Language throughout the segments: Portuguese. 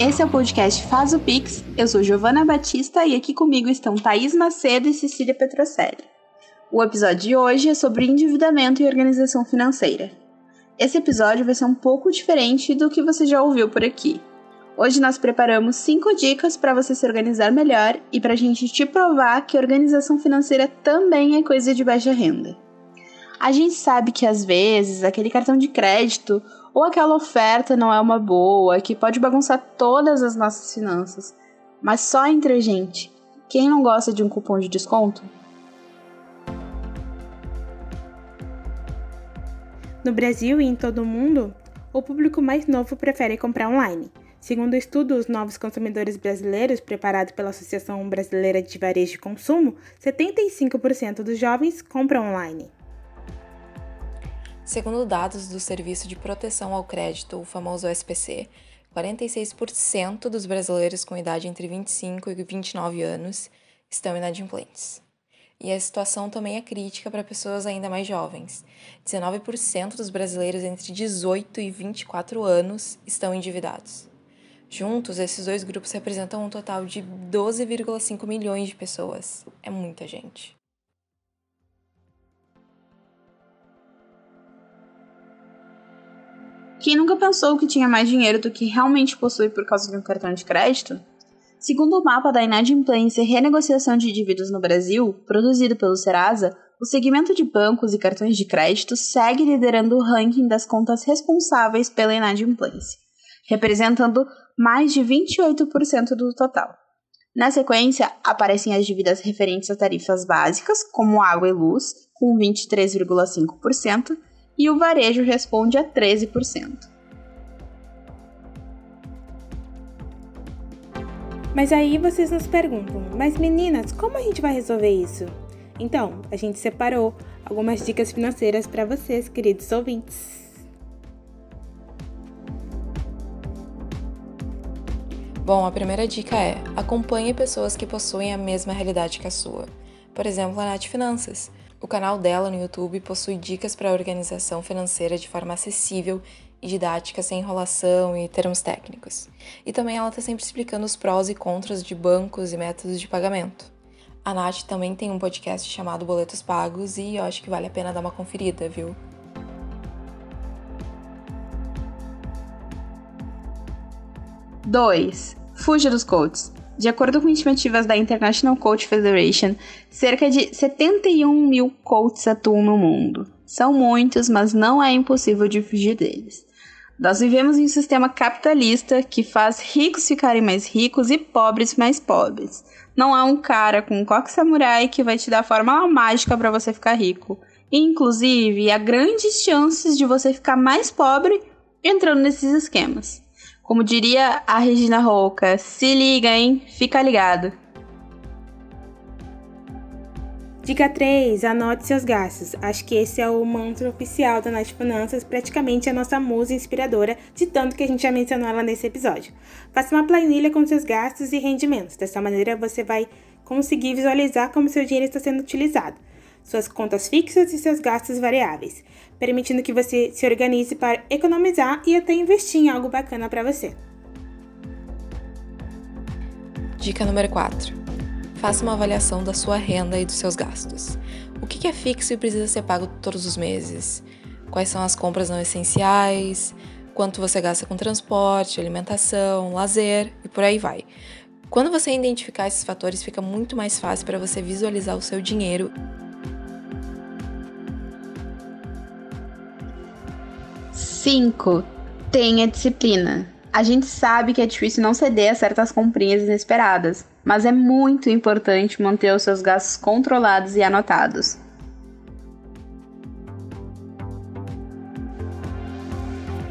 Esse é o podcast Faz o Pix. Eu sou Giovana Batista e aqui comigo estão Thaís Macedo e Cecília Petrocelli. O episódio de hoje é sobre endividamento e organização financeira. Esse episódio vai ser um pouco diferente do que você já ouviu por aqui. Hoje nós preparamos 5 dicas para você se organizar melhor e para a gente te provar que organização financeira também é coisa de baixa renda. A gente sabe que às vezes aquele cartão de crédito ou aquela oferta não é uma boa, que pode bagunçar todas as nossas finanças. Mas só entre a gente, quem não gosta de um cupom de desconto? No Brasil e em todo o mundo, o público mais novo prefere comprar online. Segundo o estudo Os Novos Consumidores Brasileiros, preparado pela Associação Brasileira de Varejo de Consumo, 75% dos jovens compram online. Segundo dados do Serviço de Proteção ao Crédito, o famoso SPC, 46% dos brasileiros com idade entre 25 e 29 anos estão inadimplentes. E a situação também é crítica para pessoas ainda mais jovens. 19% dos brasileiros entre 18 e 24 anos estão endividados. Juntos, esses dois grupos representam um total de 12,5 milhões de pessoas. É muita gente. Quem nunca pensou que tinha mais dinheiro do que realmente possui por causa de um cartão de crédito? Segundo o mapa da inadimplência e renegociação de dívidas no Brasil, produzido pelo Serasa, o segmento de bancos e cartões de crédito segue liderando o ranking das contas responsáveis pela inadimplência, representando mais de 28% do total. Na sequência, aparecem as dívidas referentes a tarifas básicas, como água e luz, com 23,5%, e o varejo responde a 13%. Mas aí vocês nos perguntam, mas meninas, como a gente vai resolver isso? Então, a gente separou algumas dicas financeiras para vocês, queridos ouvintes. Bom, a primeira dica é: acompanhe pessoas que possuem a mesma realidade que a sua. Por exemplo, a Nath Finanças. O canal dela no YouTube possui dicas para organização financeira de forma acessível e didática, sem enrolação e termos técnicos. E também ela está sempre explicando os prós e contras de bancos e métodos de pagamento. A Nath também tem um podcast chamado Boletos Pagos e eu acho que vale a pena dar uma conferida, viu? Dois. Fuja dos coaches. De acordo com estimativas da International Coach Federation, cerca de 71 mil coaches atuam no mundo. São muitos, mas não é impossível de fugir deles. Nós vivemos em um sistema capitalista que faz ricos ficarem mais ricos e pobres mais pobres. Não há um cara com um coque samurai que vai te dar a fórmula mágica para você ficar rico. Inclusive, há grandes chances de você ficar mais pobre entrando nesses esquemas. Como diria a Regina Roca, se liga, hein? Fica ligado. Dica 3. Anote seus gastos. Acho que esse é o mantra oficial da Nath Finanças, praticamente a nossa musa inspiradora, de tanto que a gente já mencionou ela nesse episódio. Faça uma planilha com seus gastos e rendimentos. Dessa maneira você vai conseguir visualizar como seu dinheiro está sendo utilizado, suas contas fixas e seus gastos variáveis permitindo que você se organize para economizar e até investir em algo bacana para você. Dica número 4. Faça uma avaliação da sua renda e dos seus gastos. O que é fixo e precisa ser pago todos os meses? Quais são as compras não essenciais? Quanto você gasta com transporte, alimentação, lazer e por aí vai. Quando você identificar esses fatores, fica muito mais fácil para você visualizar o seu dinheiro 5. Tenha disciplina. A gente sabe que é difícil não ceder a certas comprinhas inesperadas, mas é muito importante manter os seus gastos controlados e anotados.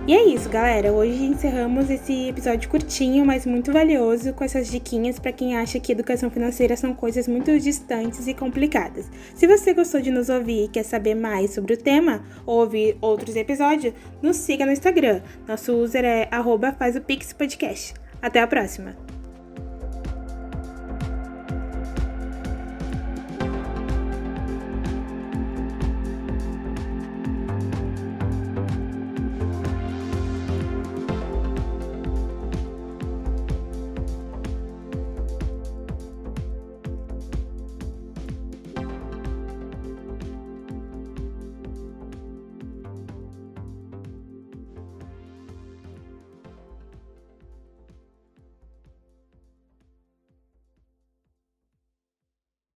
E é isso, galera. Hoje encerramos esse episódio curtinho, mas muito valioso, com essas diquinhas para quem acha que educação financeira são coisas muito distantes e complicadas. Se você gostou de nos ouvir e quer saber mais sobre o tema ou ouvir outros episódios, nos siga no Instagram. Nosso user é arroba faz o Pix Podcast. Até a próxima!